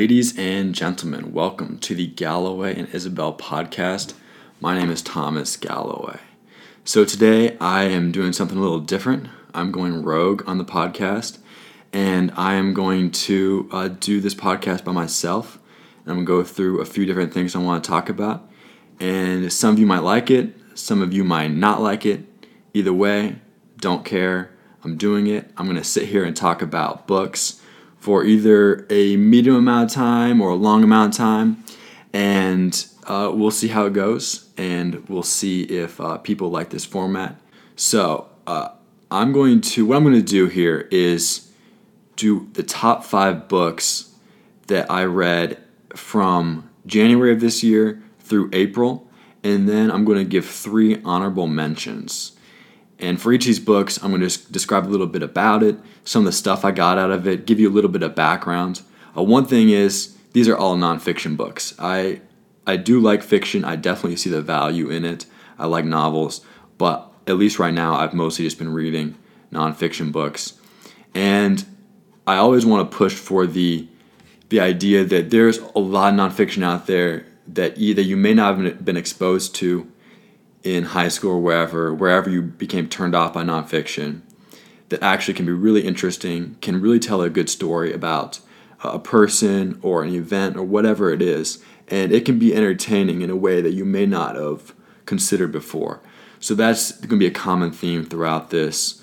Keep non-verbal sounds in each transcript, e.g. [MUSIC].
Ladies and gentlemen, welcome to the Galloway and Isabel podcast. My name is Thomas Galloway. So today I am doing something a little different. I'm going rogue on the podcast, and I am going to uh, do this podcast by myself. And I'm going to go through a few different things I want to talk about. And some of you might like it, some of you might not like it. Either way, don't care. I'm doing it. I'm going to sit here and talk about books for either a medium amount of time or a long amount of time, and uh, we'll see how it goes, and we'll see if uh, people like this format. So uh, I'm going to what I'm going to do here is do the top five books that I read from January of this year through April, and then I'm going to give three honorable mentions. And for each of these books, I'm going to describe a little bit about it, some of the stuff I got out of it, give you a little bit of background. Uh, one thing is, these are all nonfiction books. I I do like fiction. I definitely see the value in it. I like novels, but at least right now, I've mostly just been reading nonfiction books, and I always want to push for the the idea that there's a lot of nonfiction out there that either you may not have been exposed to in high school or wherever, wherever you became turned off by nonfiction, that actually can be really interesting, can really tell a good story about a person or an event or whatever it is, and it can be entertaining in a way that you may not have considered before. So that's going to be a common theme throughout this.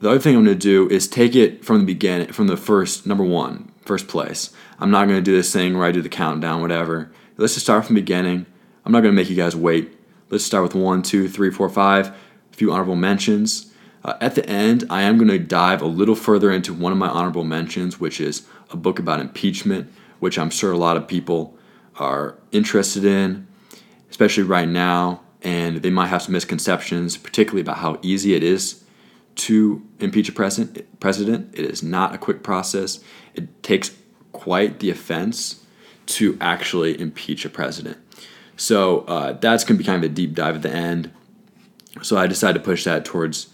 The other thing I'm going to do is take it from the beginning, from the first number one, first place. I'm not going to do this thing where I do the countdown, whatever. Let's just start from the beginning. I'm not going to make you guys wait. Let's start with one, two, three, four, five. A few honorable mentions. Uh, at the end, I am going to dive a little further into one of my honorable mentions, which is a book about impeachment, which I'm sure a lot of people are interested in, especially right now. And they might have some misconceptions, particularly about how easy it is to impeach a president. It is not a quick process. It takes quite the offense to actually impeach a president. So uh, that's going to be kind of a deep dive at the end. So I decided to push that towards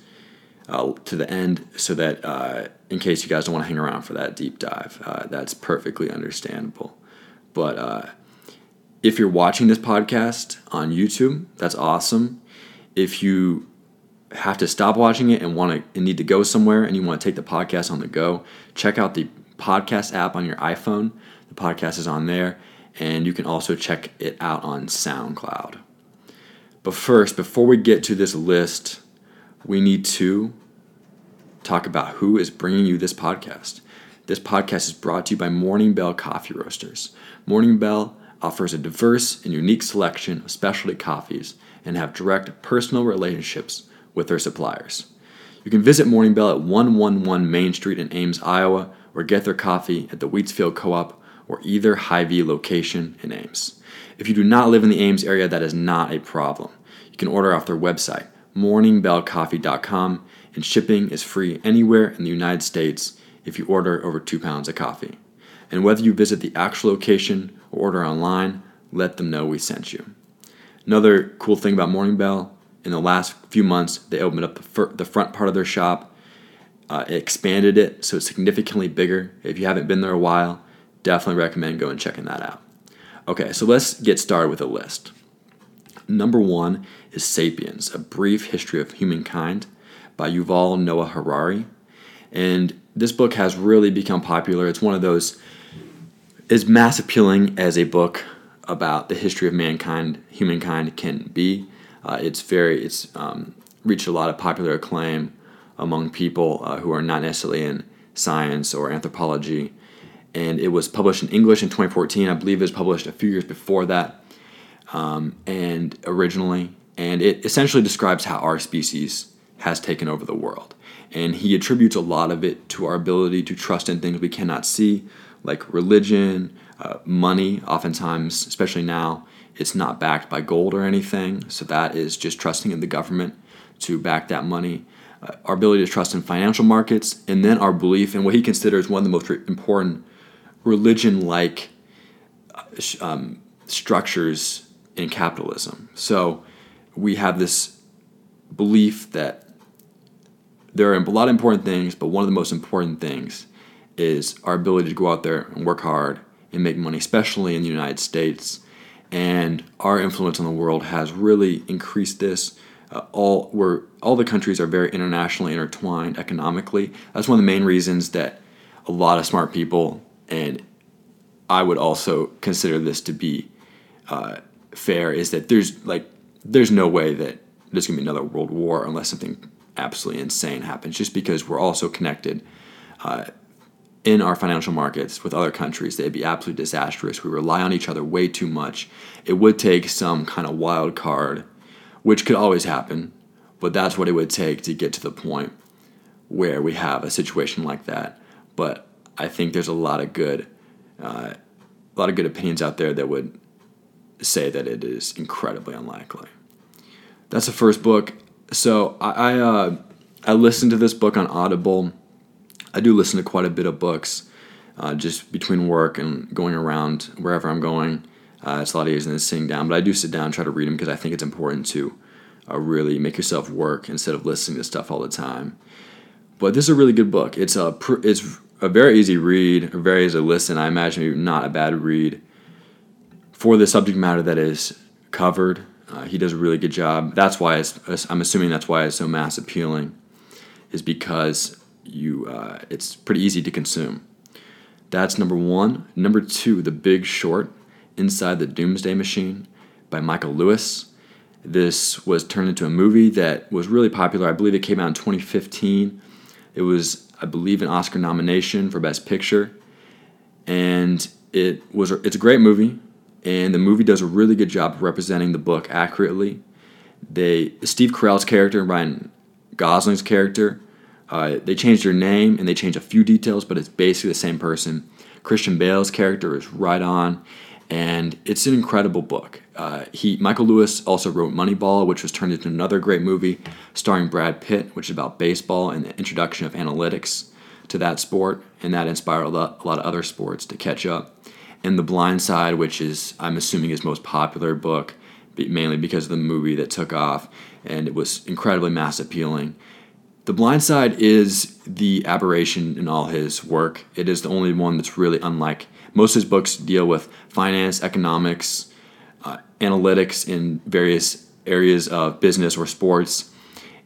uh, to the end so that uh, in case you guys don't want to hang around for that deep dive, uh, that's perfectly understandable. But uh, if you're watching this podcast on YouTube, that's awesome. If you have to stop watching it and want to and need to go somewhere and you want to take the podcast on the go, check out the podcast app on your iPhone. The podcast is on there and you can also check it out on SoundCloud. But first, before we get to this list, we need to talk about who is bringing you this podcast. This podcast is brought to you by Morning Bell Coffee Roasters. Morning Bell offers a diverse and unique selection of specialty coffees and have direct personal relationships with their suppliers. You can visit Morning Bell at 111 Main Street in Ames, Iowa, or get their coffee at the Wheatsfield Co op or either Hy-Vee location in Ames. If you do not live in the Ames area, that is not a problem. You can order off their website, morningbellcoffee.com, and shipping is free anywhere in the United States if you order over two pounds of coffee. And whether you visit the actual location or order online, let them know we sent you. Another cool thing about Morning Bell, in the last few months, they opened up the, fir- the front part of their shop, uh, expanded it so it's significantly bigger. If you haven't been there a while, definitely recommend going checking that out. Okay, so let's get started with a list. Number one is Sapiens, A Brief History of Humankind by Yuval Noah Harari. And this book has really become popular. It's one of those, as mass appealing as a book about the history of mankind, humankind can be. Uh, it's very, it's um, reached a lot of popular acclaim among people uh, who are not necessarily in science or anthropology and it was published in English in 2014. I believe it was published a few years before that, um, and originally, and it essentially describes how our species has taken over the world. And he attributes a lot of it to our ability to trust in things we cannot see, like religion, uh, money. Oftentimes, especially now, it's not backed by gold or anything, so that is just trusting in the government to back that money. Uh, our ability to trust in financial markets, and then our belief in what he considers one of the most important religion like uh, um, structures in capitalism. So we have this belief that there are a lot of important things, but one of the most important things is our ability to go out there and work hard and make money, especially in the United States. And our influence on the world has really increased this. Uh, all we're all the countries are very internationally intertwined economically. That's one of the main reasons that a lot of smart people and I would also consider this to be uh, fair is that there's like there's no way that there's gonna be another world war unless something absolutely insane happens. Just because we're also connected uh, in our financial markets with other countries, they'd be absolutely disastrous. We rely on each other way too much. It would take some kind of wild card, which could always happen, but that's what it would take to get to the point where we have a situation like that. But I think there's a lot of good, uh, a lot of good opinions out there that would say that it is incredibly unlikely. That's the first book. So I I, uh, I listened to this book on Audible. I do listen to quite a bit of books, uh, just between work and going around wherever I'm going. Uh, it's a lot easier than sitting down, but I do sit down and try to read them because I think it's important to uh, really make yourself work instead of listening to stuff all the time. But this is a really good book. It's a pr- it's a very easy read, a very easy listen. I imagine not a bad read for the subject matter that is covered. Uh, he does a really good job. That's why I'm assuming that's why it's so mass appealing, is because you uh, it's pretty easy to consume. That's number one. Number two, The Big Short, Inside the Doomsday Machine by Michael Lewis. This was turned into a movie that was really popular. I believe it came out in 2015. It was, I believe, an Oscar nomination for Best Picture, and it was it's a great movie and the movie does a really good job of representing the book accurately. They Steve Carell's character and Ryan Gosling's character, uh, they changed their name and they changed a few details, but it's basically the same person. Christian Bale's character is right on, and it's an incredible book. Uh, he Michael Lewis also wrote Moneyball, which was turned into another great movie starring Brad Pitt, which is about baseball and the introduction of analytics to that sport, and that inspired a lot, a lot of other sports to catch up and The Blind Side, which is I'm assuming his most popular book, mainly because of the movie that took off, and it was incredibly mass appealing. The Blind Side is the aberration in all his work. It is the only one that's really unlike most of his books deal with finance, economics, uh, analytics in various areas of business or sports.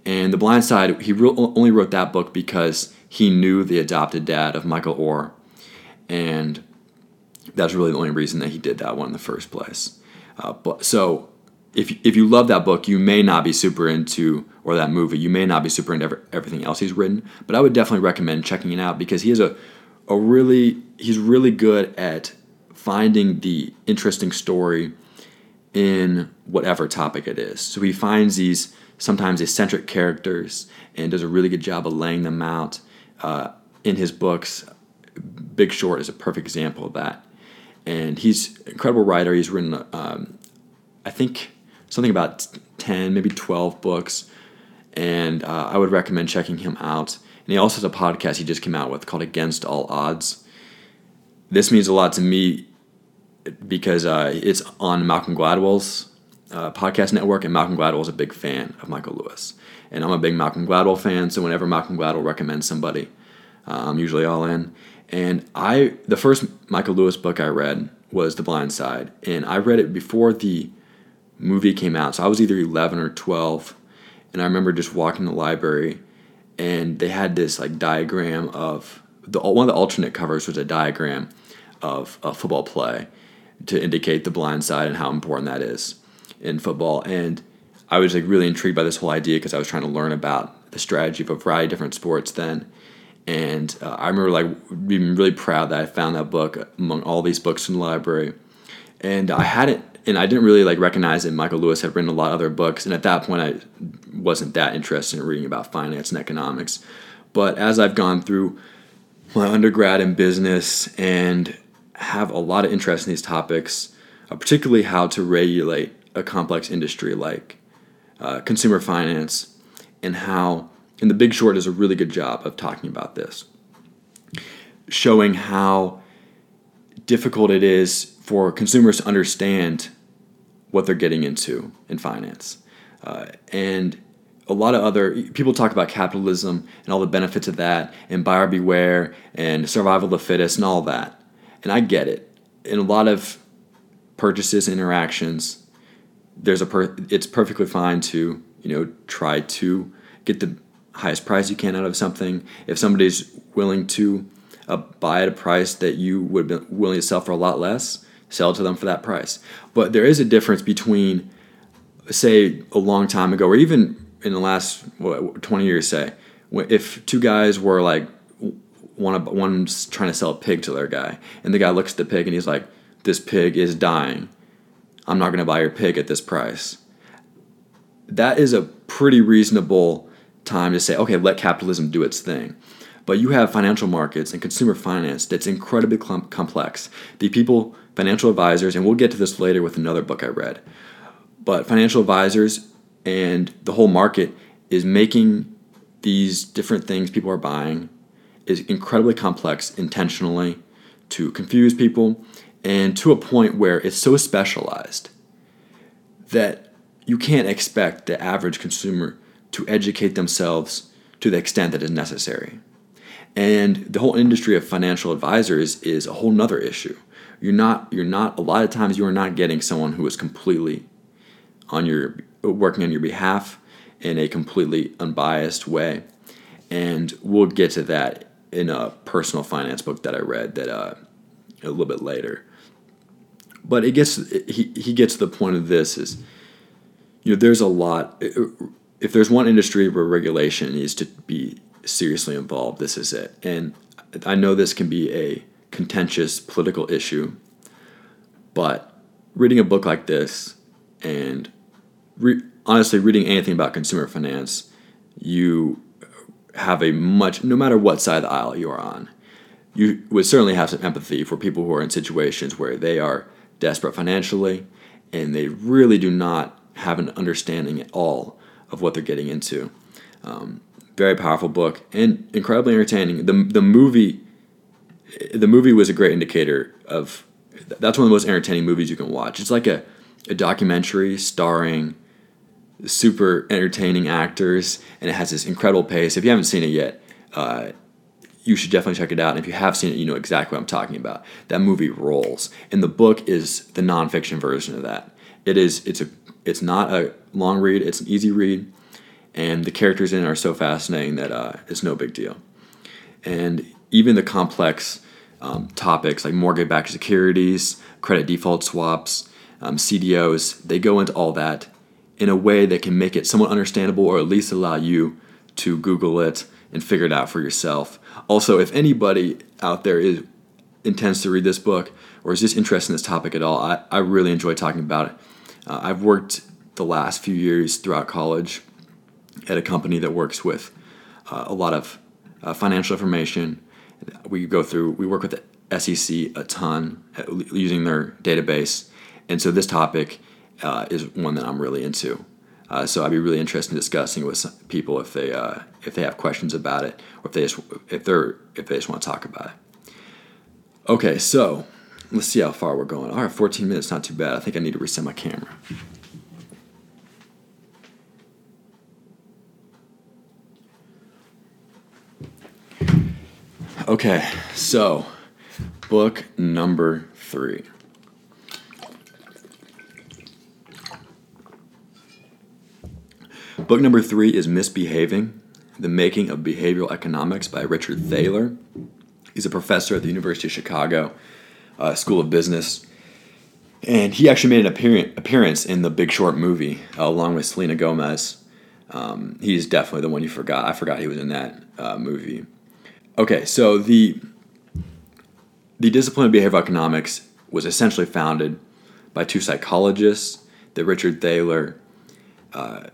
And The Blind Side, he re- only wrote that book because he knew the adopted dad of Michael Oher. And that's really the only reason that he did that one in the first place. Uh, but so if if you love that book, you may not be super into or that movie, you may not be super into ever, everything else he's written. But I would definitely recommend checking it out because he has a a really he's really good at finding the interesting story in whatever topic it is. So he finds these sometimes eccentric characters and does a really good job of laying them out uh, in his books. Big Short is a perfect example of that and he's an incredible writer. He's written, um, I think, something about ten, maybe twelve books, and uh, I would recommend checking him out. And he also has a podcast he just came out with called Against All Odds. This means a lot to me because uh, it's on Malcolm Gladwell's uh, podcast network, and Malcolm Gladwell is a big fan of Michael Lewis, and I'm a big Malcolm Gladwell fan. So whenever Malcolm Gladwell recommends somebody, uh, I'm usually all in. And I, the first Michael Lewis book I read was The Blind Side, and I read it before the movie came out. So I was either 11 or 12, and I remember just walking to the library, and they had this like diagram of the one of the alternate covers was a diagram of a football play to indicate the blind side and how important that is in football. And I was like really intrigued by this whole idea because I was trying to learn about the strategy of a variety of different sports then. And uh, I remember like being really proud that I found that book among all these books in the library. And I hadn't, and I didn't really like recognize that Michael Lewis had written a lot of other books. And at that point, I wasn't that interested in reading about finance and economics. But as I've gone through my undergrad in business and have a lot of interest in these topics, uh, particularly how to regulate a complex industry like uh, consumer finance and how and The Big Short does a really good job of talking about this, showing how difficult it is for consumers to understand what they're getting into in finance. Uh, and a lot of other people talk about capitalism and all the benefits of that, and buyer beware, and survival of the fittest, and all that. And I get it. In a lot of purchases interactions, there's a per- it's perfectly fine to you know try to get the highest price you can out of something. If somebody's willing to uh, buy at a price that you would be willing to sell for a lot less, sell to them for that price. But there is a difference between, say, a long time ago, or even in the last what, 20 years, say, if two guys were like, one one's trying to sell a pig to their guy, and the guy looks at the pig and he's like, "This pig is dying. I'm not going to buy your pig at this price." That is a pretty reasonable time to say, okay, let capitalism do its thing. But you have financial markets and consumer finance that's incredibly complex. The people, financial advisors, and we'll get to this later with another book I read, but financial advisors and the whole market is making these different things people are buying is incredibly complex intentionally to confuse people and to a point where it's so specialized that you can't expect the average consumer to educate themselves to the extent that is necessary. And the whole industry of financial advisors is a whole nother issue. You're not you're not a lot of times you are not getting someone who is completely on your working on your behalf in a completely unbiased way. And we'll get to that in a personal finance book that I read that uh, a little bit later. But it gets he, he gets to the point of this is you know there's a lot if there's one industry where regulation needs to be seriously involved, this is it. And I know this can be a contentious political issue, but reading a book like this and re- honestly reading anything about consumer finance, you have a much, no matter what side of the aisle you are on, you would certainly have some empathy for people who are in situations where they are desperate financially and they really do not have an understanding at all of what they're getting into. Um, very powerful book and incredibly entertaining. The the movie, the movie was a great indicator of. That's one of the most entertaining movies you can watch. It's like a, a documentary starring super entertaining actors, and it has this incredible pace. If you haven't seen it yet, uh, you should definitely check it out. And if you have seen it, you know exactly what I'm talking about. That movie rolls, and the book is the nonfiction version of that. It is. It's a. It's not a long read. It's an easy read, and the characters in it are so fascinating that uh, it's no big deal. And even the complex um, topics like mortgage-backed securities, credit default swaps, um, CDOs, they go into all that in a way that can make it somewhat understandable, or at least allow you to Google it and figure it out for yourself. Also, if anybody out there is intends to read this book or is just interested in this topic at all, I, I really enjoy talking about it. Uh, I've worked the last few years throughout college at a company that works with uh, a lot of uh, financial information. We go through, we work with the SEC a ton using their database. And so this topic uh, is one that I'm really into. Uh, so I'd be really interested in discussing with people if they uh, if they have questions about it or if they just if they're if they just want to talk about it. Okay, so let's see how far we're going. All right, 14 minutes, not too bad. I think I need to reset my camera. Okay, so book number three. Book number three is Misbehaving The Making of Behavioral Economics by Richard Thaler. He's a professor at the University of Chicago uh, School of Business. And he actually made an appearance in the Big Short movie uh, along with Selena Gomez. Um, he's definitely the one you forgot. I forgot he was in that uh, movie. Okay, so the the discipline of behavioral economics was essentially founded by two psychologists that Richard Thaler uh,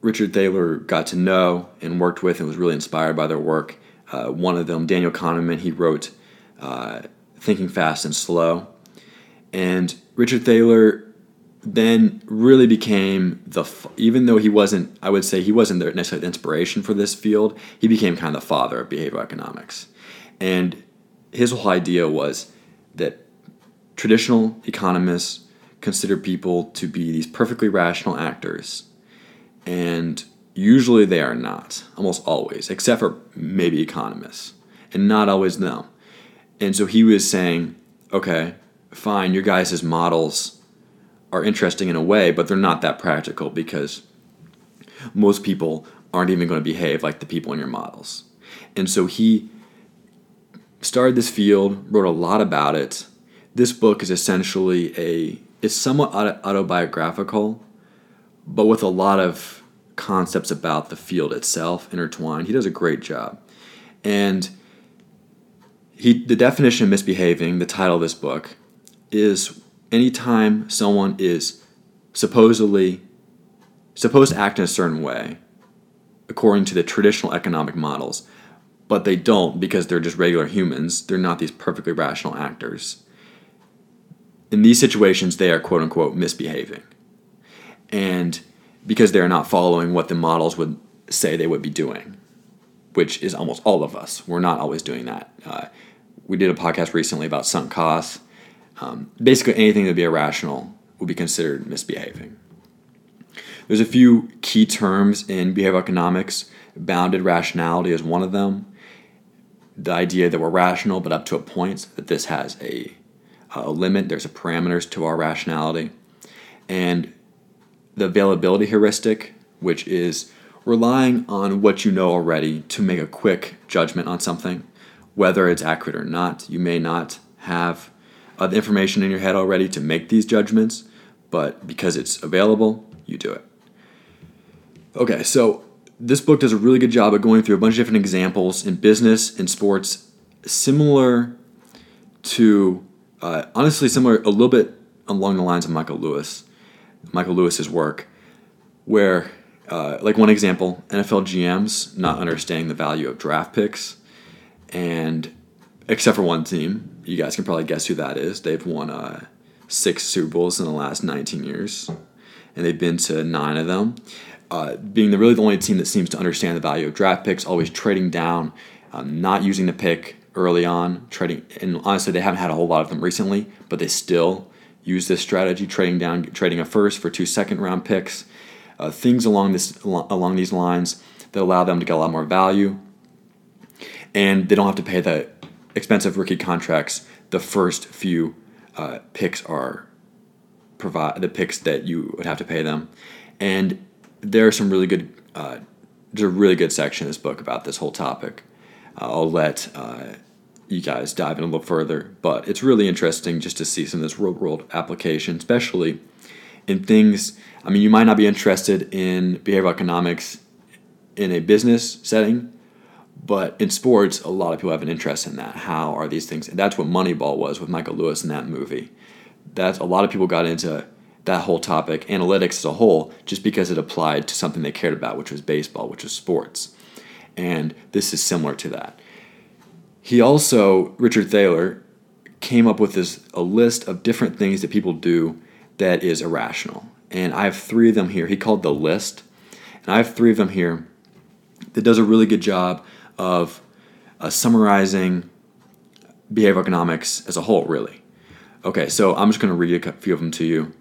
Richard Thaler got to know and worked with and was really inspired by their work. Uh, one of them, Daniel Kahneman, he wrote uh, Thinking Fast and Slow. And Richard Thaler then really became the even though he wasn't I would say he wasn't necessarily the inspiration for this field he became kind of the father of behavioral economics and his whole idea was that traditional economists consider people to be these perfectly rational actors and Usually they are not, almost always, except for maybe economists, and not always them. And so he was saying, okay, fine, your guys' models are interesting in a way, but they're not that practical because most people aren't even going to behave like the people in your models. And so he started this field, wrote a lot about it. This book is essentially a it's somewhat autobiographical, but with a lot of concepts about the field itself intertwined. He does a great job. And he the definition of misbehaving, the title of this book, is anytime someone is supposedly supposed to act in a certain way according to the traditional economic models, but they don't because they're just regular humans. They're not these perfectly rational actors. In these situations, they are quote unquote misbehaving. And because they're not following what the models would say they would be doing, which is almost all of us. We're not always doing that. Uh, we did a podcast recently about sunk costs. Um, basically, anything that would be irrational would be considered misbehaving. There's a few key terms in behavioral economics. Bounded rationality is one of them. The idea that we're rational, but up to a point, that this has a, a limit, there's a parameters to our rationality. And the availability heuristic, which is relying on what you know already to make a quick judgment on something, whether it's accurate or not. You may not have uh, the information in your head already to make these judgments, but because it's available, you do it. Okay, so this book does a really good job of going through a bunch of different examples in business and sports, similar to, uh, honestly, similar a little bit along the lines of Michael Lewis, Michael Lewis's work, where, uh, like one example, NFL GMs not understanding the value of draft picks, and except for one team, you guys can probably guess who that is. They've won uh, six Super Bowls in the last 19 years, and they've been to nine of them uh, being the really the only team that seems to understand the value of draft picks, always trading down, um, not using the pick early on, trading. And honestly, they haven't had a whole lot of them recently, but they still use this strategy, trading down, trading a first for two second round picks, uh, things along this along these lines that allow them to get a lot more value, and they don't have to pay the expensive rookie contracts. The first few uh, picks are provide the picks that you would have to pay them, and there are some really good, uh, there's a really good section in this book about this whole topic. Uh, I'll let uh, you guys dive in a little further, but it's really interesting just to see some of this real world application, especially in things. I mean, you might not be interested in behavioral economics in a business setting, but in sports, a lot of people have an interest in that. How are these things? And that's what Moneyball was with Michael Lewis in that movie. That's a lot of people got into that whole topic, analytics as a whole, just because it applied to something they cared about, which was baseball, which was sports. And this is similar to that. He also, Richard Thaler, came up with this a list of different things that people do that is irrational. And I have three of them here. He called the list. And I have three of them here that does a really good job of uh, summarizing behavioral economics as a whole, really. Okay, so I'm just going to read a few of them to you.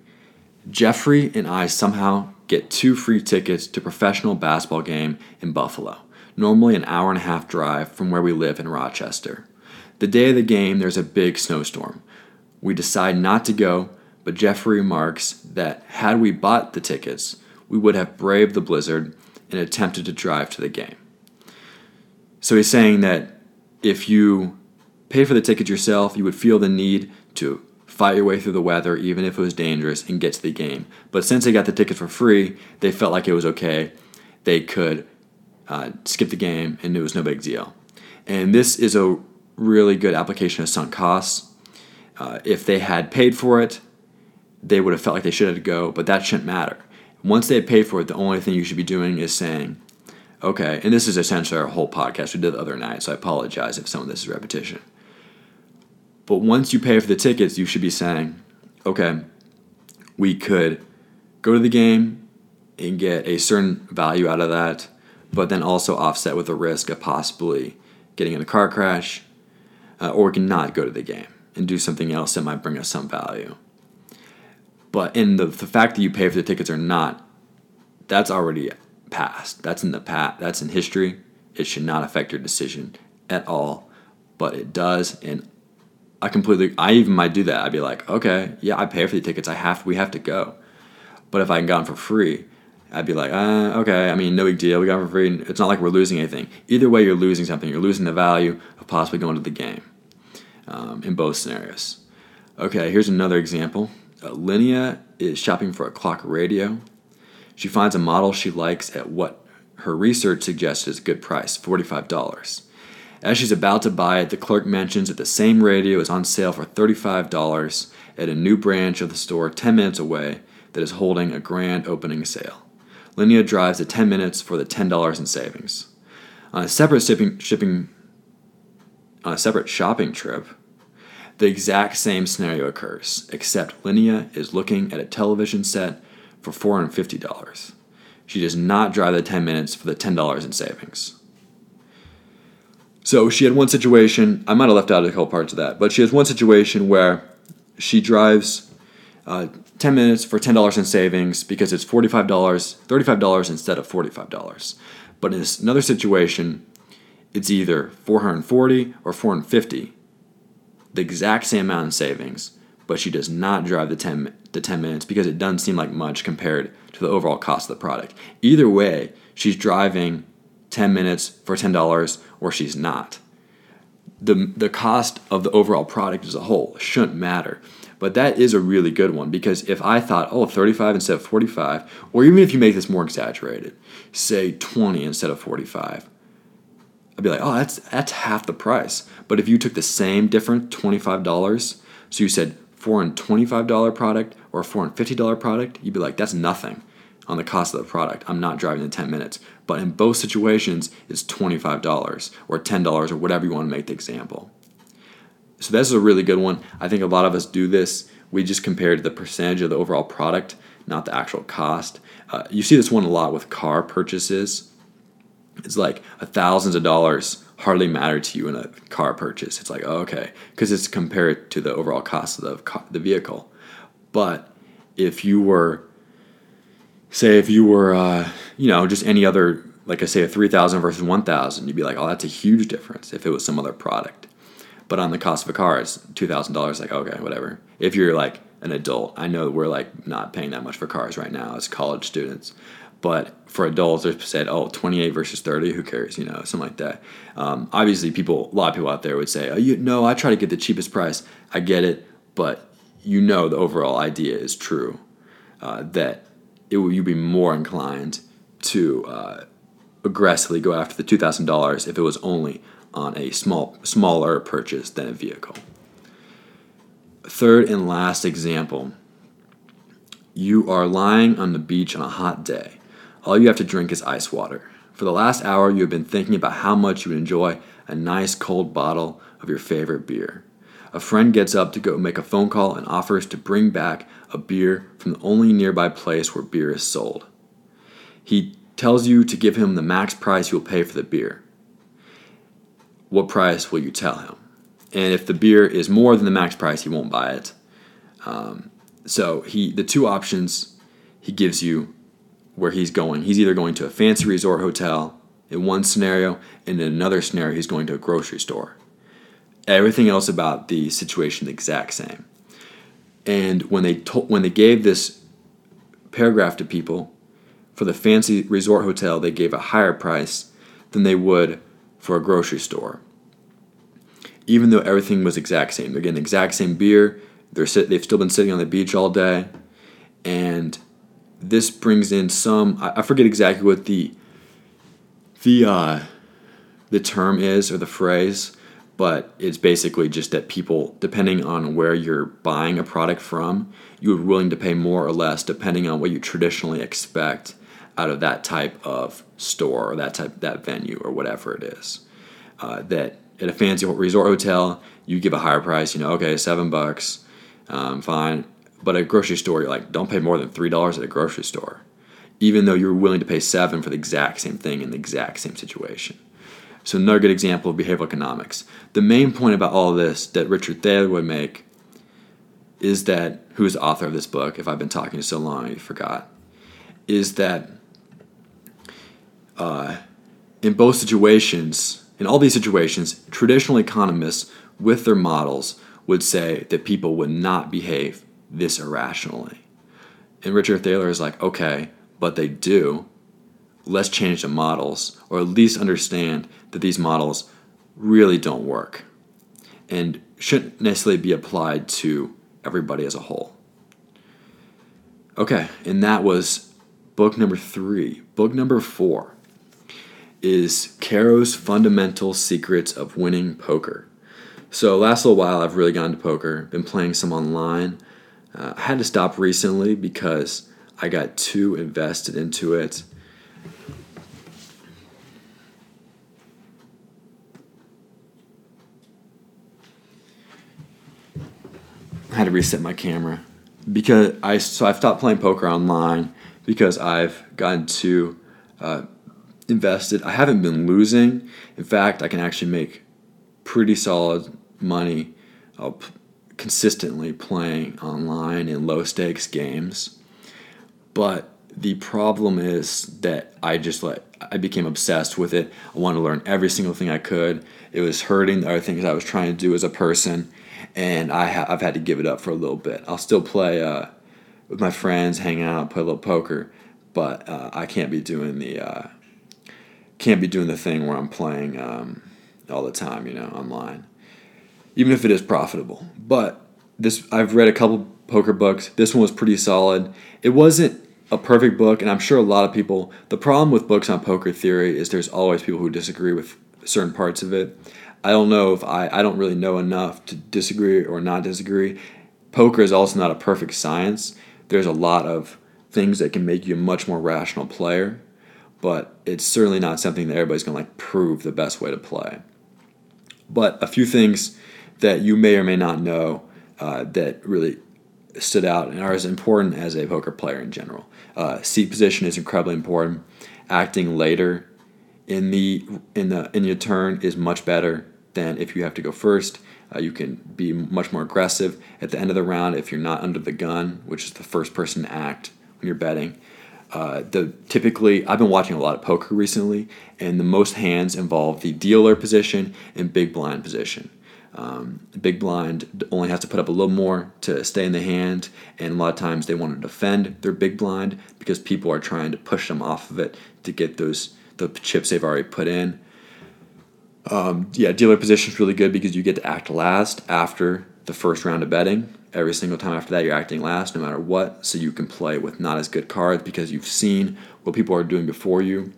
Jeffrey and I somehow get two free tickets to professional basketball game in Buffalo, normally an hour and a half drive from where we live in Rochester. The day of the game, there's a big snowstorm. We decide not to go, but Jeffrey remarks that had we bought the tickets, we would have braved the blizzard and attempted to drive to the game. So he's saying that if you pay for the ticket yourself, you would feel the need to fight your way through the weather, even if it was dangerous, and get to the game. But since they got the tickets for free, they felt like it was okay. They could uh, skip the game, and it was no big deal. And this is a really good application of sunk costs. Uh, if they had paid for it, they would have felt like they should have to go, but that shouldn't matter. Once they had paid for it, the only thing you should be doing is saying, okay, and this is essentially our whole podcast we did the other night, so I apologize if some of this is repetition. But once you pay for the tickets, you should be saying, okay, we could go to the game and get a certain value out of that, but then also offset with the risk of possibly getting in a car crash, uh, or we can not go to the game and do something else that might bring us some value. But in the, the fact that you pay for the tickets or not, that's already past. That's in the past. That's in history. It should not affect your decision at all, but it does. And I completely, I even might do that. I'd be like, okay, yeah, I pay for the tickets. I have, we have to go. But if I can go for free, I'd be like, uh, okay, I mean, no big deal. We got for free. It's not like we're losing anything. Either way, you're losing something. You're losing the value of possibly going to the game um, in both scenarios. Okay, here's another example. Uh, is shopping for a clock radio. She finds a model she likes at what her research suggests is a good price $45. As she's about to buy it, the clerk mentions that the same radio is on sale for $35 at a new branch of the store 10 minutes away that is holding a grand opening sale. Linnea drives the 10 minutes for the $10 in savings. On a separate shipping, shipping on a separate shopping trip, the exact same scenario occurs, except Linnea is looking at a television set for $450. She does not drive the 10 minutes for the $10 in savings. So she had one situation, I might have left out a couple parts of that, but she has one situation where she drives uh, 10 minutes for $10 in savings because it's $45, $35 instead of $45. But in another situation, it's either 440 or 450, the exact same amount in savings, but she does not drive the 10, the 10 minutes because it doesn't seem like much compared to the overall cost of the product. Either way, she's driving 10 minutes for $10 or she's not. The, the cost of the overall product as a whole shouldn't matter. But that is a really good one because if I thought, oh, 35 instead of 45, or even if you make this more exaggerated, say 20 instead of 45, I'd be like, oh, that's that's half the price. But if you took the same different $25, so you said $425 product or a $450 product, you'd be like, that's nothing on the cost of the product. I'm not driving in 10 minutes. But in both situations, it's $25 or $10 or whatever you want to make the example. So this is a really good one. I think a lot of us do this. We just compare the percentage of the overall product, not the actual cost. Uh, you see this one a lot with car purchases. It's like a thousands of dollars hardly matter to you in a car purchase. It's like oh, okay, because it's compared to the overall cost of the car, the vehicle. But if you were, say, if you were, uh, you know, just any other, like I say, a three thousand versus one thousand, you'd be like, oh, that's a huge difference if it was some other product. But on the cost of a car, it's two thousand dollars. Like okay, whatever. If you're like an adult, I know we're like not paying that much for cars right now as college students. But for adults, they said, oh, 28 versus 30, who cares? You know, something like that. Um, obviously, people, a lot of people out there would say, oh, you no, I try to get the cheapest price. I get it, but you know the overall idea is true. Uh, that it will you be more inclined to uh, aggressively go after the two thousand dollars if it was only on a small smaller purchase than a vehicle. Third and last example you are lying on the beach on a hot day. All you have to drink is ice water. For the last hour, you have been thinking about how much you would enjoy a nice cold bottle of your favorite beer. A friend gets up to go make a phone call and offers to bring back a beer from the only nearby place where beer is sold. He tells you to give him the max price you will pay for the beer what price will you tell him? And if the beer is more than the max price, he won't buy it. Um, so he the two options he gives you where he's going. He's either going to a fancy resort hotel in one scenario, and in another scenario, he's going to a grocery store. Everything else about the situation the exact same. And when they told when they gave this paragraph to people for the fancy resort hotel, they gave a higher price than they would for a grocery store. Even though everything was exact same, they're getting the exact same beer. They're sit, they've still been sitting on the beach all day, and this brings in some. I, I forget exactly what the the uh, the term is or the phrase, but it's basically just that people, depending on where you're buying a product from, you're willing to pay more or less depending on what you traditionally expect out of that type of store or that type that venue or whatever it is. Uh, that at a fancy resort hotel, you give a higher price. You know, okay, seven bucks, um, fine. But at a grocery store, you're like, don't pay more than three dollars at a grocery store, even though you're willing to pay seven for the exact same thing in the exact same situation. So another good example of behavioral economics. The main point about all this that Richard Thaler would make is that, who is the author of this book? If I've been talking so long, you forgot, is that uh, in both situations, in all these situations, traditional economists with their models would say that people would not behave this irrationally. And Richard Thaler is like, okay, but they do. Let's change the models, or at least understand that these models really don't work and shouldn't necessarily be applied to everybody as a whole. Okay, and that was book number three. Book number four is Caro's Fundamental Secrets of Winning Poker. So, last little while, I've really gone to poker, been playing some online. Uh, I had to stop recently because I got too invested into it. I had to reset my camera because I so I've stopped playing poker online because I've gotten too uh, invested. I haven't been losing. In fact, I can actually make pretty solid money uh, p- consistently playing online in low stakes games. But the problem is that I just like I became obsessed with it. I wanted to learn every single thing I could. It was hurting the other things I was trying to do as a person, and I ha- I've had to give it up for a little bit. I'll still play uh, with my friends, hang out, play a little poker, but uh, I can't be doing the uh, can't be doing the thing where I'm playing um, all the time, you know, online, even if it is profitable. But this I've read a couple poker books. This one was pretty solid. It wasn't a perfect book, and I'm sure a lot of people. The problem with books on poker theory is there's always people who disagree with certain parts of it. I don't know if I I don't really know enough to disagree or not disagree. Poker is also not a perfect science. There's a lot of things that can make you a much more rational player, but it's certainly not something that everybody's gonna like prove the best way to play. But a few things that you may or may not know uh, that really stood out and are as important as a poker player in general. Uh, seat position is incredibly important. Acting later in the in the in your turn is much better than if you have to go first. Uh, you can be much more aggressive at the end of the round if you're not under the gun, which is the first person to act when you're betting. Uh, the typically I've been watching a lot of poker recently, and the most hands involve the dealer position and big blind position. Um, big blind only has to put up a little more to stay in the hand, and a lot of times they want to defend their big blind because people are trying to push them off of it to get those the chips they've already put in. Um, yeah, dealer position is really good because you get to act last after the first round of betting. Every single time after that, you're acting last no matter what, so you can play with not as good cards because you've seen what people are doing before you.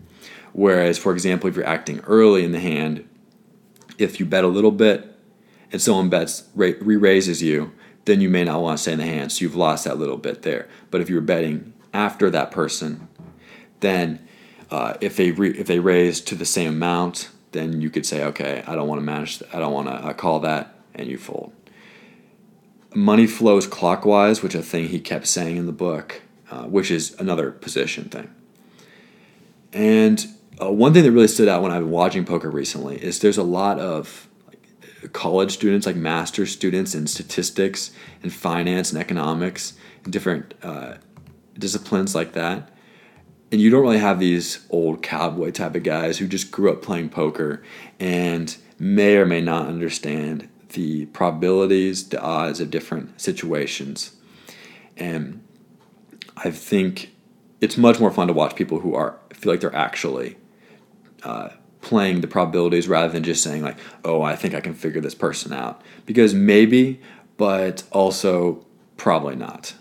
Whereas, for example, if you're acting early in the hand, if you bet a little bit and someone bets re raises you, then you may not want to stay in the hand, so you've lost that little bit there. But if you're betting after that person, then uh, if they if they raise to the same amount, then you could say, okay, I don't want to manage, I don't want to uh, call that, and you fold. Money flows clockwise, which a thing he kept saying in the book, uh, which is another position thing. And uh, one thing that really stood out when I've been watching poker recently is there's a lot of college students, like master students in statistics and finance and economics and different uh, disciplines like that. And you don't really have these old cowboy type of guys who just grew up playing poker and may or may not understand the probabilities, the odds of different situations. And I think it's much more fun to watch people who are feel like they're actually uh, playing the probabilities rather than just saying like, "Oh, I think I can figure this person out." Because maybe, but also probably not.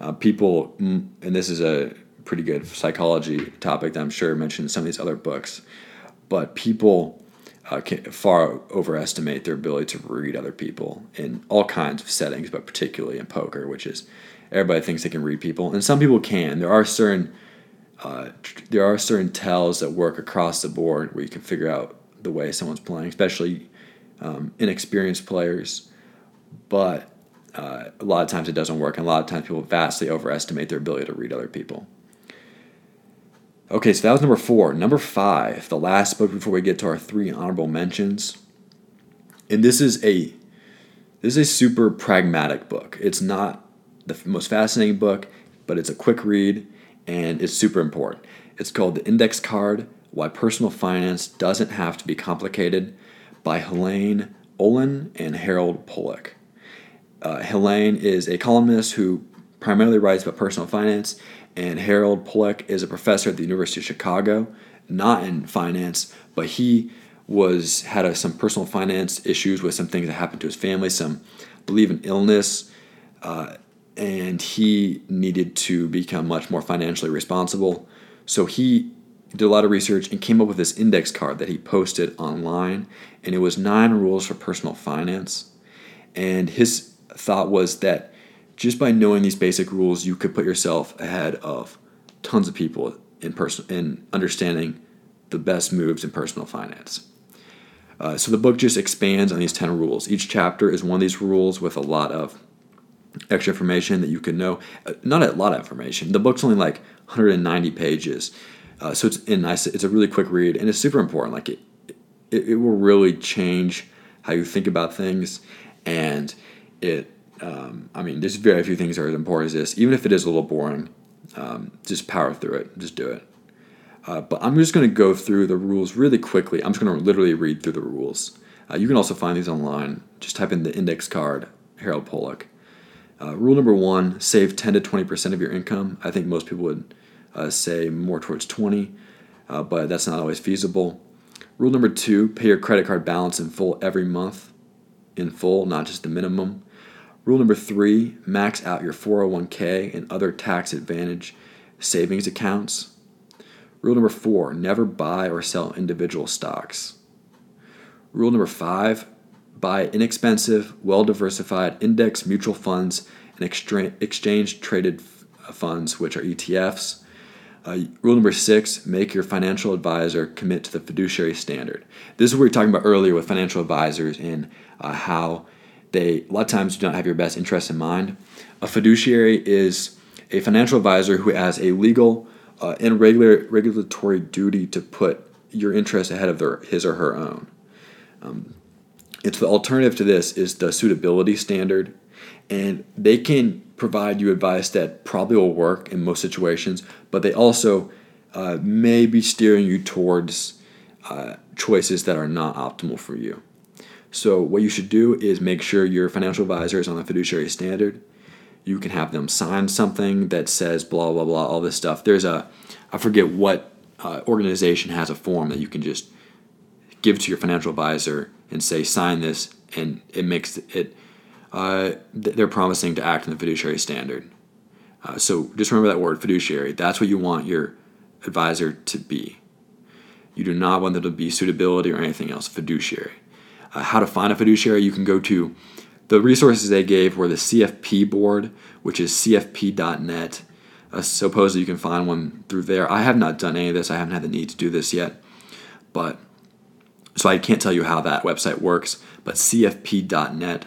Uh, people, and this is a pretty good psychology topic that I'm sure mentioned in some of these other books, but people uh, can far overestimate their ability to read other people in all kinds of settings, but particularly in poker, which is everybody thinks they can read people, and some people can. There are certain uh, there are certain tells that work across the board where you can figure out the way someone's playing, especially um, inexperienced players. But uh, a lot of times it doesn't work, and a lot of times people vastly overestimate their ability to read other people. Okay, so that was number four. Number five, the last book before we get to our three honorable mentions. And this is a this is a super pragmatic book. It's not the most fascinating book, but it's a quick read and it's super important. It's called The Index Card Why Personal Finance Doesn't Have to Be Complicated by Helaine Olen and Harold Pollack. Uh, Helene is a columnist who primarily writes about personal finance, and Harold Pollack is a professor at the University of Chicago, not in finance, but he was had a, some personal finance issues with some things that happened to his family, some believe an illness, uh, and he needed to become much more financially responsible. So he did a lot of research and came up with this index card that he posted online, and it was nine rules for personal finance. And his thought was that just by knowing these basic rules, you could put yourself ahead of tons of people in person in understanding the best moves in personal finance. Uh, so the book just expands on these 10 rules. Each chapter is one of these rules with a lot of extra information that you can know. Uh, not a lot of information. The book's only like 190 pages. Uh, so it's nice. It's a really quick read, and it's super important. Like it, it, it will really change how you think about things, and it. Um, I mean, there's very few things that are as important as this. Even if it is a little boring, um, just power through it. Just do it. Uh, but I'm just going to go through the rules really quickly. I'm just going to literally read through the rules. Uh, you can also find these online. Just type in the index card, Harold Pollack. Uh, rule number one save 10 to 20% of your income. I think most people would uh, say more towards 20, uh, but that's not always feasible. Rule number two pay your credit card balance in full every month, in full, not just the minimum. Rule number three max out your 401k and other tax advantage savings accounts. Rule number four never buy or sell individual stocks. Rule number five buy inexpensive, well diversified index mutual funds and exchange traded funds, which are ETFs. Uh, rule number six make your financial advisor commit to the fiduciary standard. This is what we were talking about earlier with financial advisors and uh, how they, a lot of times, do not have your best interests in mind. A fiduciary is a financial advisor who has a legal uh, and regular, regulatory duty to put your interests ahead of their, his or her own. Um, it's the alternative to this is the suitability standard, and they can provide you advice that probably will work in most situations, but they also uh, may be steering you towards uh, choices that are not optimal for you. So, what you should do is make sure your financial advisor is on the fiduciary standard. You can have them sign something that says blah, blah, blah, all this stuff. There's a, I forget what uh, organization has a form that you can just give to your financial advisor and say, sign this, and it makes it uh, they're promising to act in the fiduciary standard. Uh, so just remember that word, fiduciary. That's what you want your advisor to be. You do not want them to be suitability or anything else, fiduciary. Uh, how to find a fiduciary, you can go to the resources they gave were the CFP board, which is cfp.net. Uh, supposedly you can find one through there. I have not done any of this. I haven't had the need to do this yet. But so I can't tell you how that website works, but cfp.net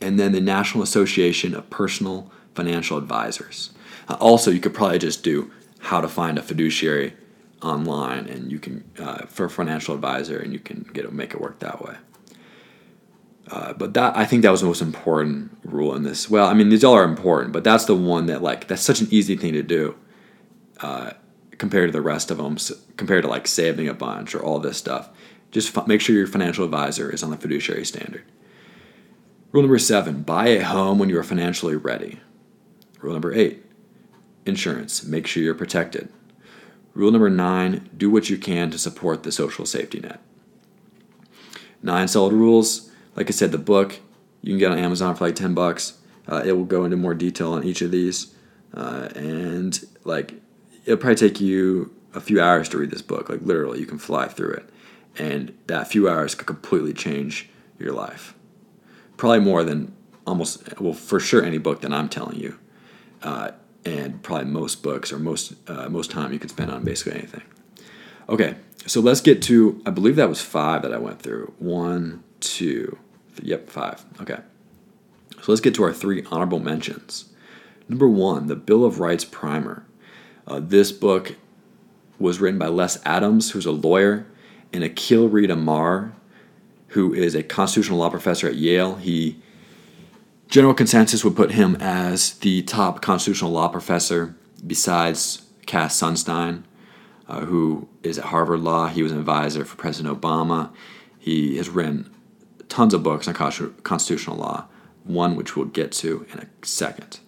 and then the National Association of Personal Financial Advisors. Uh, also, you could probably just do how to find a fiduciary online, and you can uh, for a financial advisor, and you can get it, make it work that way. Uh, but that I think that was the most important rule in this. Well, I mean these all are important, but that's the one that like that's such an easy thing to do uh, compared to the rest of them. Compared to like saving a bunch or all this stuff, just f- make sure your financial advisor is on the fiduciary standard. Rule number seven buy a home when you are financially ready. Rule number eight insurance. Make sure you're protected. Rule number nine do what you can to support the social safety net. Nine solid rules. Like I said, the book you can get on Amazon for like 10 bucks. Uh, it will go into more detail on each of these. Uh, and like it'll probably take you a few hours to read this book. Like literally, you can fly through it. And that few hours could completely change your life probably more than almost well for sure any book that I'm telling you, uh, and probably most books or most uh, most time you could spend on basically anything. Okay, so let's get to I believe that was five that I went through. One, two, yep, five. Okay, so let's get to our three honorable mentions. Number one, the Bill of Rights Primer. Uh, this book was written by Les Adams, who's a lawyer, and Akhil Reed Amar, who is a constitutional law professor at Yale. He general consensus would put him as the top constitutional law professor besides Cass Sunstein. uh, who is at Harvard Law. He was an advisor for President Obama. He has written tons of books on constitutional law, one which we'll get to in a second.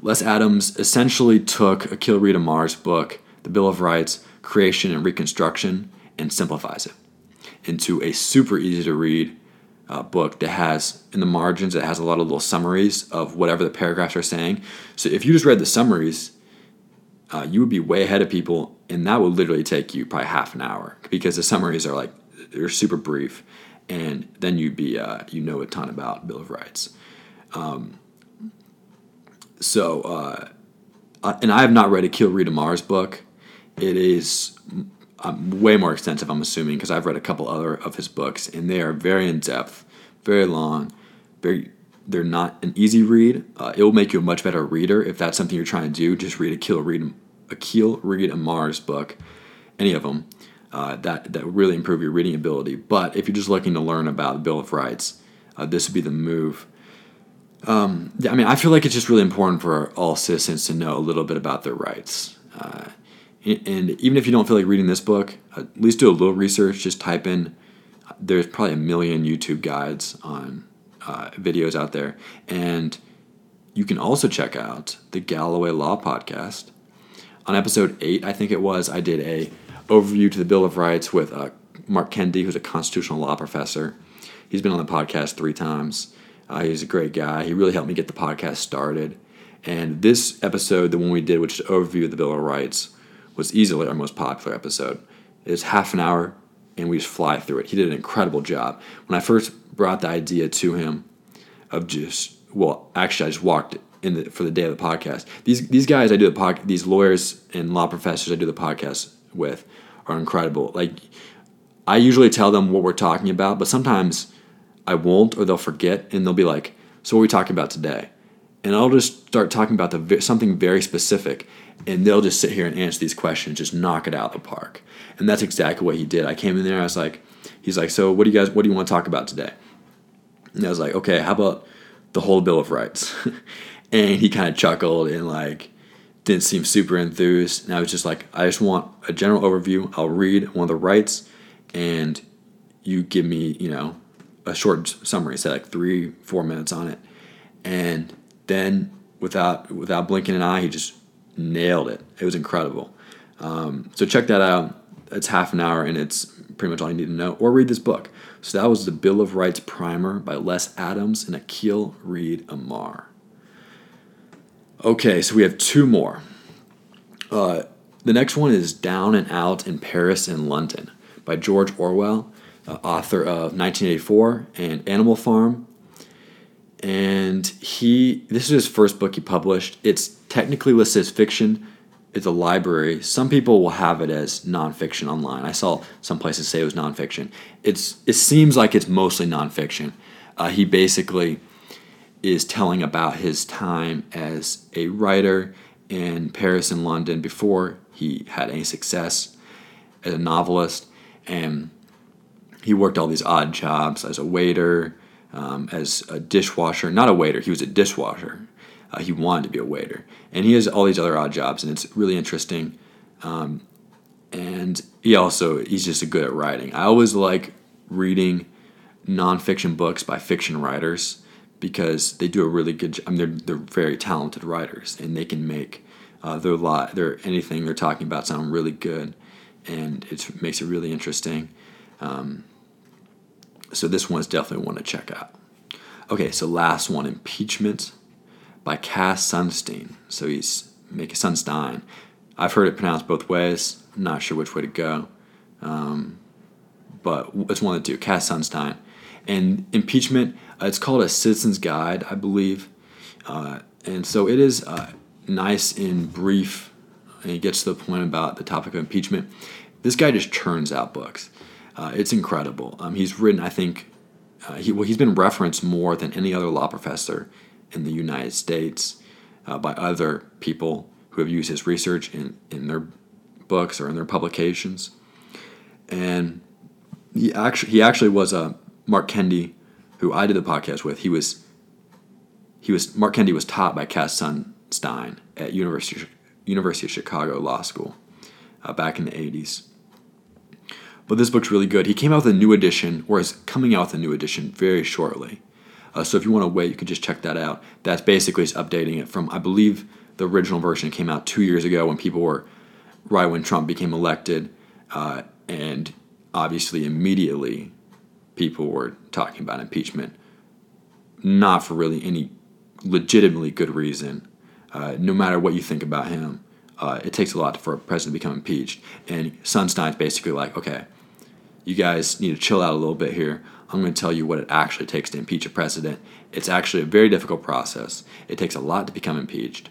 Les Adams essentially took Akhil Reed Amar's book, The Bill of Rights, Creation and Reconstruction, and simplifies it into a super easy to read uh, book that has in the margins it has a lot of little summaries of whatever the paragraphs are saying. So if you just read the summaries, uh, you would be way ahead of people, and that would literally take you probably half an hour because the summaries are like they're super brief, and then you'd be uh, you know a ton about Bill of Rights. Um, so, uh, uh, and I have not read Akhil Reed Amar's book. It is um, way more extensive, I'm assuming, because I've read a couple other of his books, and they are very in depth, very long, very. They're not an easy read. Uh, it will make you a much better reader if that's something you're trying to do. Just read Akhil Reed, Akhil Reed Amar's book, any of them. Uh, that that really improve your reading ability. But if you're just looking to learn about the Bill of Rights, uh, this would be the move. Um, I mean, I feel like it's just really important for all citizens to know a little bit about their rights. Uh, and even if you don't feel like reading this book, at least do a little research. Just type in. There's probably a million YouTube guides on uh, videos out there, and you can also check out the Galloway Law Podcast. On episode eight, I think it was, I did a overview to the Bill of Rights with uh, Mark Kendi, who's a constitutional law professor. He's been on the podcast three times. Uh, he's a great guy. He really helped me get the podcast started. And this episode, the one we did, which is overview of the Bill of Rights, was easily our most popular episode. It was half an hour, and we just fly through it. He did an incredible job. When I first brought the idea to him of just, well, actually, I just walked in the, for the day of the podcast. These these guys I do the podcast, these lawyers and law professors I do the podcast with are incredible. Like I usually tell them what we're talking about, but sometimes I won't or they'll forget and they'll be like, "So what are we talking about today?" And I'll just start talking about the something very specific and they'll just sit here and answer these questions, just knock it out of the park. And that's exactly what he did. I came in there, I was like, he's like, "So what do you guys what do you want to talk about today?" And I was like, "Okay, how about the whole Bill of Rights?" [LAUGHS] and he kind of chuckled and like didn't seem super enthused. And I was just like, I just want a general overview. I'll read one of the rights, and you give me, you know, a short summary. Say like three, four minutes on it, and then without without blinking an eye, he just nailed it. It was incredible. Um, so check that out. It's half an hour, and it's pretty much all you need to know. Or read this book. So that was the Bill of Rights primer by Les Adams and Akhil Reed Amar. Okay, so we have two more. Uh, the next one is Down and Out in Paris and London by George Orwell, uh, author of 1984 and Animal Farm. And he, this is his first book he published. It's technically listed as fiction. It's a library. Some people will have it as nonfiction online. I saw some places say it was nonfiction. It's it seems like it's mostly nonfiction. Uh, he basically is telling about his time as a writer in Paris and London before he had any success as a novelist. And he worked all these odd jobs as a waiter, um, as a dishwasher. Not a waiter, he was a dishwasher. Uh, he wanted to be a waiter. And he has all these other odd jobs, and it's really interesting. Um, and he also, he's just good at writing. I always like reading nonfiction books by fiction writers because they do a really good job. I mean, they're, they're very talented writers and they can make uh, their lot, their anything they're talking about sound really good, and it makes it really interesting. Um, so this one is definitely one to check out. Okay, so last one, impeachment by Cass Sunstein. So he's making Sunstein. I've heard it pronounced both ways. I'm not sure which way to go, um, but it's one of the two. Cass Sunstein, and impeachment uh, it's called a Citizen's Guide, I believe. Uh, and so it is uh, nice and brief, and it gets to the point about the topic of impeachment. This guy just churns out books. Uh, it's incredible. Um, he's written, I think, uh, he, well, he's been referenced more than any other law professor in the United States uh, by other people who have used his research in, in their books or in their publications. And he actually, he actually was a Mark Kendi who I did the podcast with, he was he was Mark Kendi was taught by Cass Sunstein at University University of Chicago Law School. uh, back in the 80s. But this book's really good. He came out with a new edition, or is coming out with a new edition very shortly. Uh, so if you want to wait, you can just check that out. That's basically just updating it from, I believe, the original version came out two years ago when people were right when Trump became elected, uh, and obviously immediately people were talking about impeachment, not for really any legitimately good reason. Uh, no matter what you think about him, uh, it takes a lot for a president to become impeached. And Sunstein's basically like, okay, you guys need to chill out a little bit here. I'm going to tell you what it actually takes to impeach a president. It's actually a very difficult process. It takes a lot to become impeached.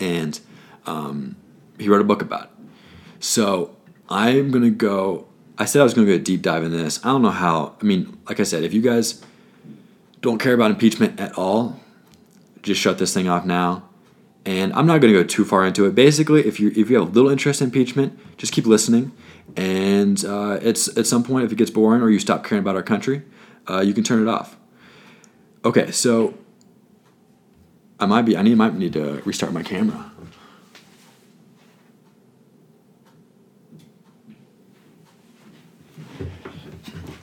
And um, he wrote a book about it. So I'm going to go. I said I was going to go deep dive in this. I don't know how. I mean, like I said, if you guys don't care about impeachment at all, just shut this thing off now. And I'm not going to go too far into it. Basically, if you if you have a little interest in impeachment, just keep listening. And uh, it's at some point, if it gets boring or you stop caring about our country, uh, you can turn it off. Okay, so I might be I need might need to restart my camera.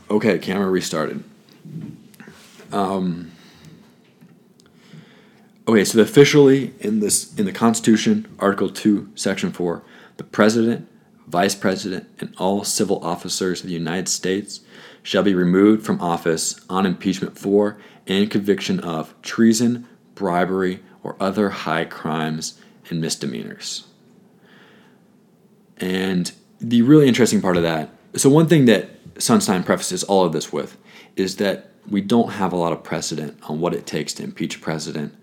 Okay, camera restarted. Um, okay, so officially in this in the Constitution, Article Two, Section Four, the President, Vice President, and all civil officers of the United States shall be removed from office on impeachment for and conviction of treason, bribery, or other high crimes and misdemeanors. And the really interesting part of that so, one thing that Sunstein prefaces all of this with is that we don't have a lot of precedent on what it takes to impeach a president.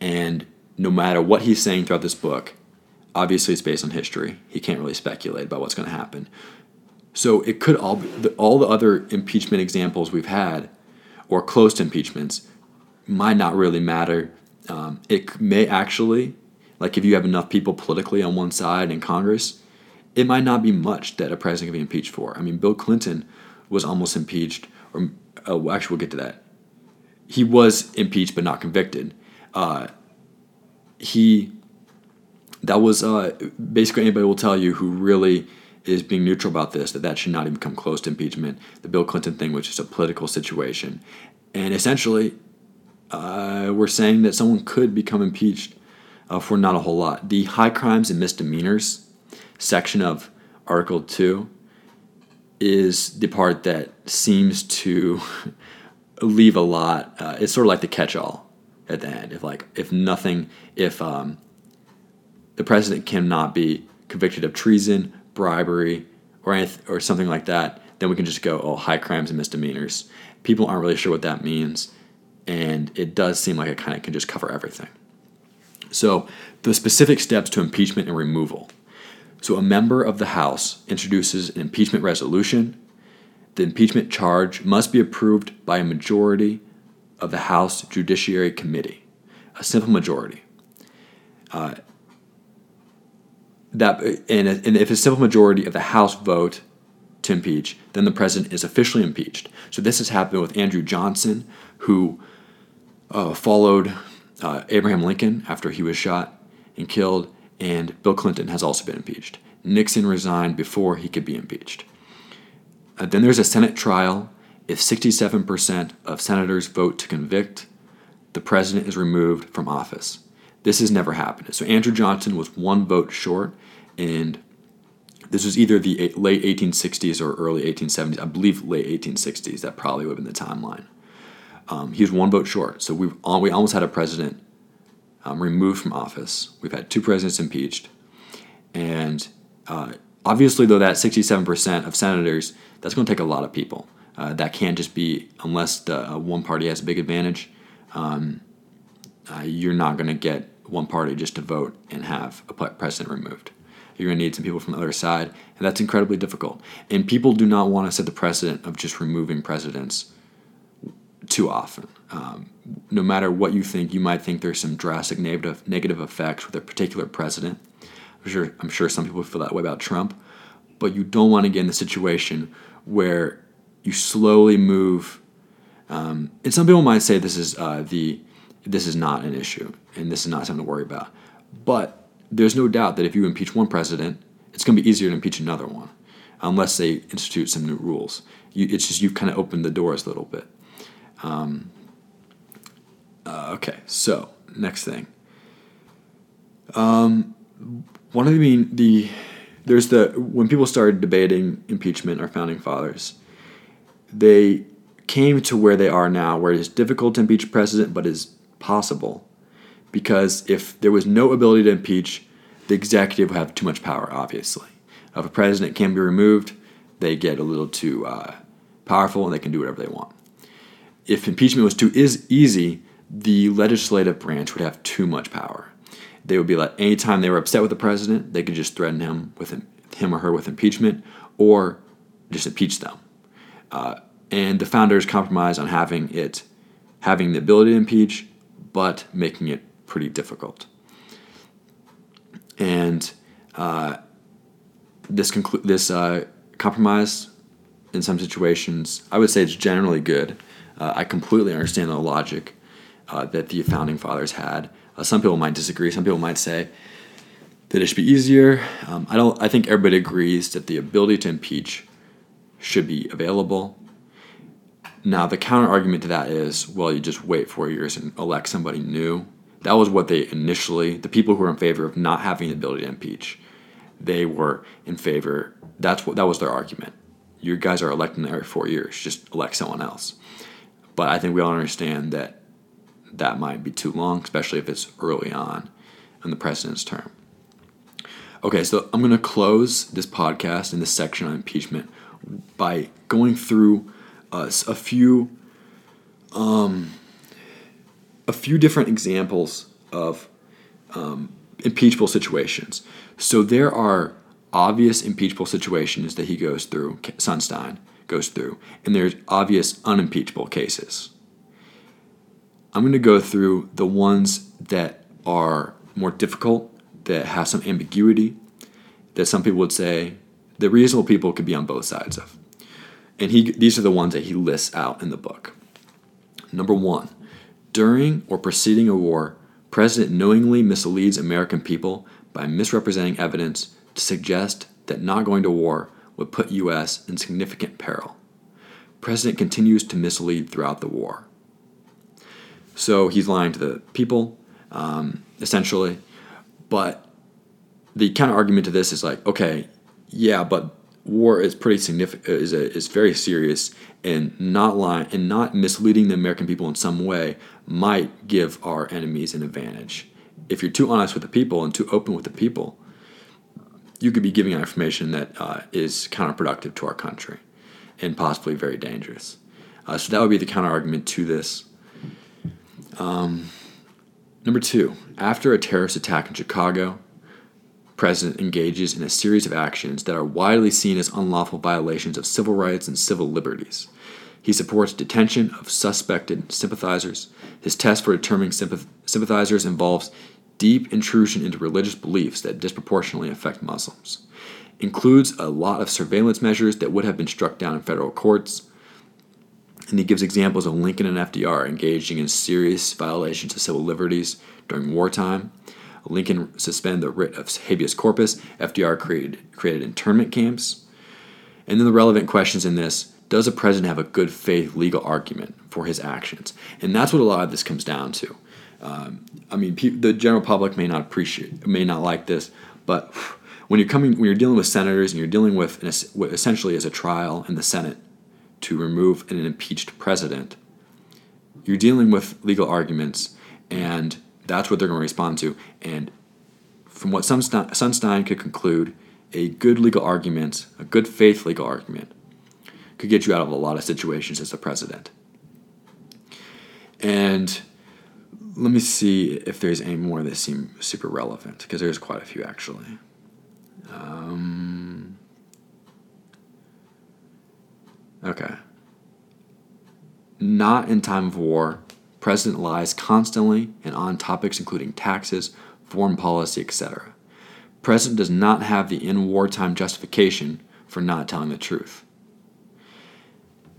And no matter what he's saying throughout this book, obviously it's based on history. He can't really speculate about what's going to happen. So it could all be, all the other impeachment examples we've had, or close to impeachments, might not really matter. Um, it may actually, like if you have enough people politically on one side in Congress, it might not be much that a president can be impeached for. I mean, Bill Clinton was almost impeached, or oh, actually, we'll get to that. He was impeached but not convicted. Uh, he that was uh, basically anybody will tell you who really is being neutral about this that that should not even come close to impeachment. The Bill Clinton thing was just a political situation, and essentially, uh, we're saying that someone could become impeached uh, for not a whole lot. The high crimes and misdemeanors section of Article 2 is the part that seems to [LAUGHS] leave a lot. Uh, it's sort of like the catch all at the end. If, like, if nothing, if um, the president cannot be convicted of treason, bribery, or, anyth- or something like that, then we can just go, oh, high crimes and misdemeanors. People aren't really sure what that means, and it does seem like it kind of can just cover everything. So, the specific steps to impeachment and removal. So a member of the House introduces an impeachment resolution. The impeachment charge must be approved by a majority of the House Judiciary Committee, a simple majority. Uh, that and, if a simple majority of the House vote to impeach, then the president is officially impeached. So this has happened with Andrew Johnson, who uh, followed uh, Abraham Lincoln after he was shot and killed, and Bill Clinton has also been impeached. Nixon resigned before he could be impeached. Uh, then there's a Senate trial. If 67% of senators vote to convict, the president is removed from office. This has never happened. So Andrew Johnson was one vote short, and this was either the late 1860s or early 1870s. I believe late 1860s. That probably would have been the timeline. Um, he was one vote short. So we we almost had a president um, removed from office. We've had two presidents impeached, and uh, obviously, though, that 67% of senators, that's going to take a lot of people. Uh, that can't just be, unless the uh, one party has a big advantage, um, uh, you're not going to get one party just to vote and have a president removed. You're going to need some people from the other side, and that's incredibly difficult. And people do not want to set the precedent of just removing presidents too often. Um, no matter what you think, you might think there's some drastic negative negative effects with a particular president. I'm sure, I'm sure some people feel that way about Trump, but you don't want to get in the situation where you slowly move. Um, and some people might say this is uh, the this is not an issue and this is not something to worry about. But there's no doubt that if you impeach one president, it's going to be easier to impeach another one, unless they institute some new rules. You, it's just you've kind of opened the doors a little bit. Um, uh, okay, so next thing. Um, one of the mean the there's the when people started debating impeachment, or founding fathers, they came to where they are now, where it is difficult to impeach a president, but is possible, because if there was no ability to impeach, the executive would have too much power. Obviously, if a president can be removed, they get a little too uh, powerful and they can do whatever they want. If impeachment was too is easy, the legislative branch would have too much power. They would be like anytime they were upset with the president, they could just threaten him with him or her with impeachment, or just impeach them. Uh, and the founders compromised on having it, having the ability to impeach, but making it pretty difficult. And uh, this conclu- this uh, compromise, in some situations, I would say it's generally good. Uh, I completely understand the logic uh, that the founding fathers had. Uh, some people might disagree. Some people might say that it should be easier. Um, I don't. I think everybody agrees that the ability to impeach should be available. Now, the counter argument to that is, well, you just wait four years and elect somebody new. That was what they initially, the people who were in favor of not having the ability to impeach, they were in favor. That's what that was their argument. You guys are electing every four years. Just elect someone else. But I think we all understand that that might be too long, especially if it's early on in the president's term. Okay, so I'm going to close this podcast in this section on impeachment by going through uh, a few um, a few different examples of um, impeachable situations. So there are obvious impeachable situations that he goes through, Sunstein goes through, and there's obvious unimpeachable cases. I'm going to go through the ones that are more difficult, that have some ambiguity, that some people would say the reasonable people could be on both sides of. And he, these are the ones that he lists out in the book. Number one, during or preceding a war, President knowingly misleads American people by misrepresenting evidence to suggest that not going to war would put U.S. in significant peril. President continues to mislead throughout the war. So he's lying to the people, um, essentially. But the counter argument to this is like, okay, yeah, but war is pretty significant, is a, is very serious, and not lying and not misleading the American people in some way might give our enemies an advantage. If you're too honest with the people and too open with the people, you could be giving out information that uh, is counterproductive to our country and possibly very dangerous. Uh, so that would be the counter argument to this. Um, number two, after a terrorist attack in Chicago, President engages in a series of actions that are widely seen as unlawful violations of civil rights and civil liberties. He supports detention of suspected sympathizers. His test for determining sympath- sympathizers involves deep intrusion into religious beliefs that disproportionately affect Muslims. Includes a lot of surveillance measures that would have been struck down in federal courts, and he gives examples of Lincoln and FDR engaging in serious violations of civil liberties during wartime. Lincoln suspended the writ of habeas corpus. FDR created, created internment camps. And then the relevant questions in this does a president have a good faith legal argument for his actions? And that's what a lot of this comes down to. Um, I mean, pe- the general public may not appreciate, may not like this, but when you're coming, when you're dealing with senators and you're dealing with an, essentially as a trial in the Senate, to remove an impeached president, you're dealing with legal arguments, and that's what they're going to respond to. And from what Sunstein, Sunstein could conclude, a good legal argument, a good faith legal argument, could get you out of a lot of situations as a president. And let me see if there's any more that seem super relevant, because there's quite a few actually. Um, Okay. Not in time of war. President lies constantly and on topics including taxes, foreign policy, etc. President does not have the in wartime justification for not telling the truth.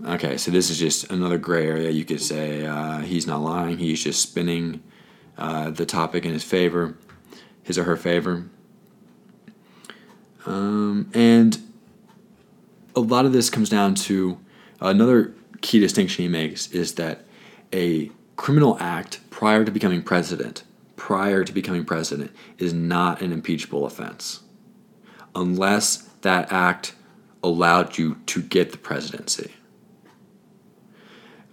Okay, so this is just another gray area. You could say uh, he's not lying, he's just spinning uh, the topic in his favor, his or her favor. Um, and a lot of this comes down to another key distinction he makes is that a criminal act prior to becoming president, prior to becoming president, is not an impeachable offense unless that act allowed you to get the presidency.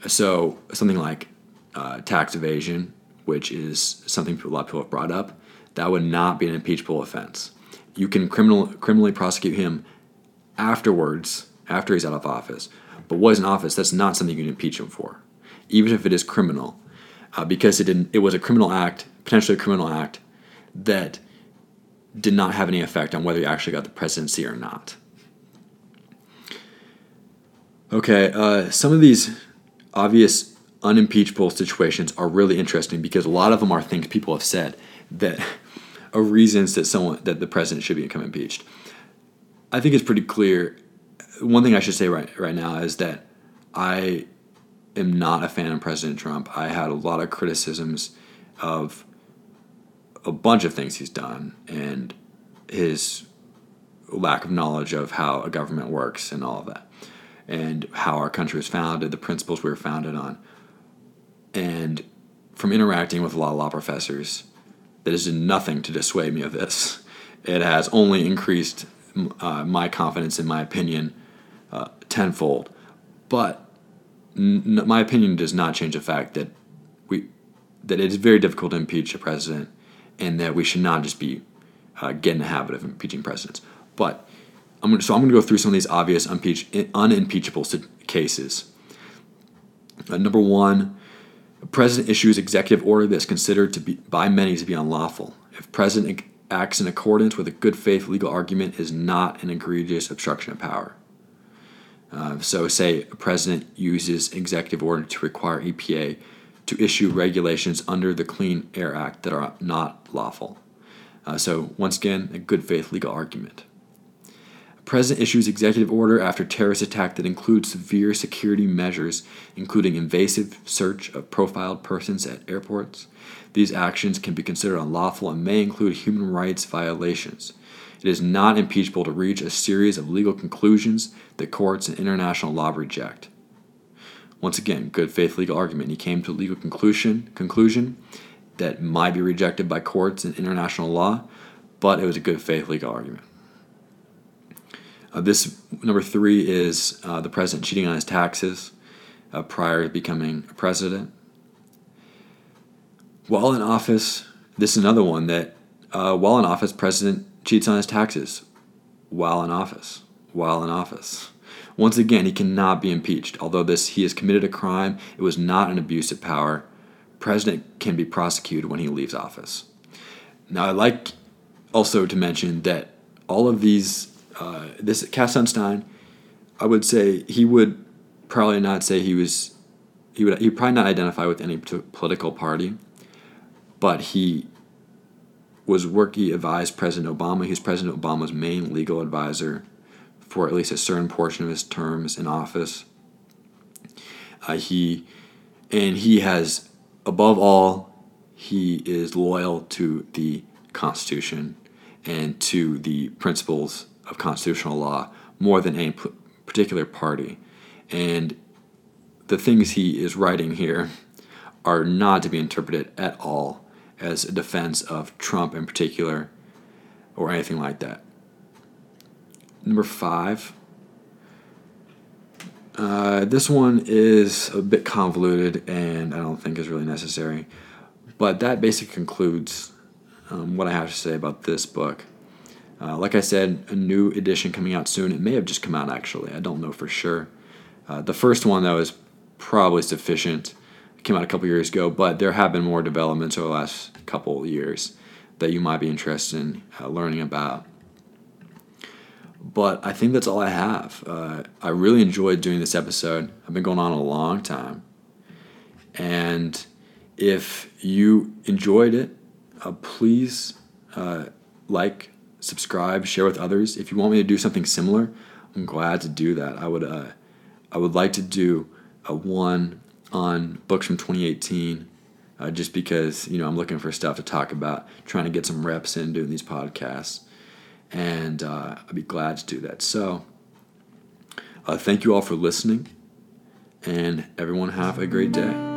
So something like uh, tax evasion, which is something a lot of people have brought up, that would not be an impeachable offense. You can criminal, criminally prosecute him afterwards, after he's out of office. But he's in office, that's not something you can impeach him for, even if it is criminal, uh, because it didn't. It was a criminal act, potentially a criminal act, that did not have any effect on whether he actually got the presidency or not. Okay, uh, some of these obvious unimpeachable situations are really interesting because a lot of them are things people have said that [LAUGHS] are reasons that someone that the president should become impeached. I think it's pretty clear. One thing I should say right right now is that I am not a fan of President Trump. I had a lot of criticisms of a bunch of things he's done and his lack of knowledge of how a government works and all of that and how our country was founded, the principles we were founded on. And from interacting with a lot of law professors, that has done nothing to dissuade me of this. It has only increased uh, my confidence in my opinion uh, tenfold. But n- my opinion does not change the fact that we that it is very difficult to impeach a president, and that we should not just be uh, get in the habit of impeaching presidents. But I'm gonna, so I'm going to go through some of these obvious unimpeach, unimpeachable cases. Uh, number one, a president issues executive order that's considered to be by many to be unlawful. If president acts in accordance with a good faith legal argument, is not an egregious obstruction of power. Uh, so, say a president uses executive order to require EPA to issue regulations under the Clean Air Act that are not lawful. Uh, so, once again, a good faith legal argument. President issues executive order after terrorist attack that includes severe security measures, including invasive search of profiled persons at airports. These actions can be considered unlawful and may include human rights violations. It is not impeachable to reach a series of legal conclusions that courts and international law reject. Once again, good faith legal argument. He came to a legal conclusion conclusion that might be rejected by courts and international law, but it was a good faith legal argument. Uh, this number three is uh, the president cheating on his taxes uh, prior to becoming president. While in office, this is another one that uh, while in office, president cheats on his taxes. While in office, while in office. Once again, he cannot be impeached. Although this he has committed a crime, it was not an abuse of power. President can be prosecuted when he leaves office. Now, I'd like also to mention that all of these uh, this Cass Sunstein, I would say he would probably not say he was he would he probably not identify with any political party, but he was work he advised President Obama. He was President Obama's main legal advisor for at least a certain portion of his terms in office. Uh, he and he has above all he is loyal to the Constitution and to the principles of constitutional law more than any particular party. And the things he is writing here are not to be interpreted at all as a defense of Trump in particular or anything like that. Number five. Uh, this one is a bit convoluted and I don't think is really necessary. But that basically concludes um, what I have to say about this book. Uh, like I said, a new edition coming out soon. It may have just come out actually. I don't know for sure. Uh, the first one though is probably sufficient. It came out a couple years ago, but there have been more developments over the last couple years that you might be interested in uh, learning about. But I think that's all I have. Uh, I really enjoyed doing this episode. I've been going on a long time, and if you enjoyed it, uh, please uh, like subscribe, share with others. If you want me to do something similar, I'm glad to do that. I would uh, I would like to do a one on books from 2018, uh, just because you know I'm looking for stuff to talk about, trying to get some reps in doing these podcasts, and uh, I'd be glad to do that. So, uh, thank you all for listening, and everyone have a great day.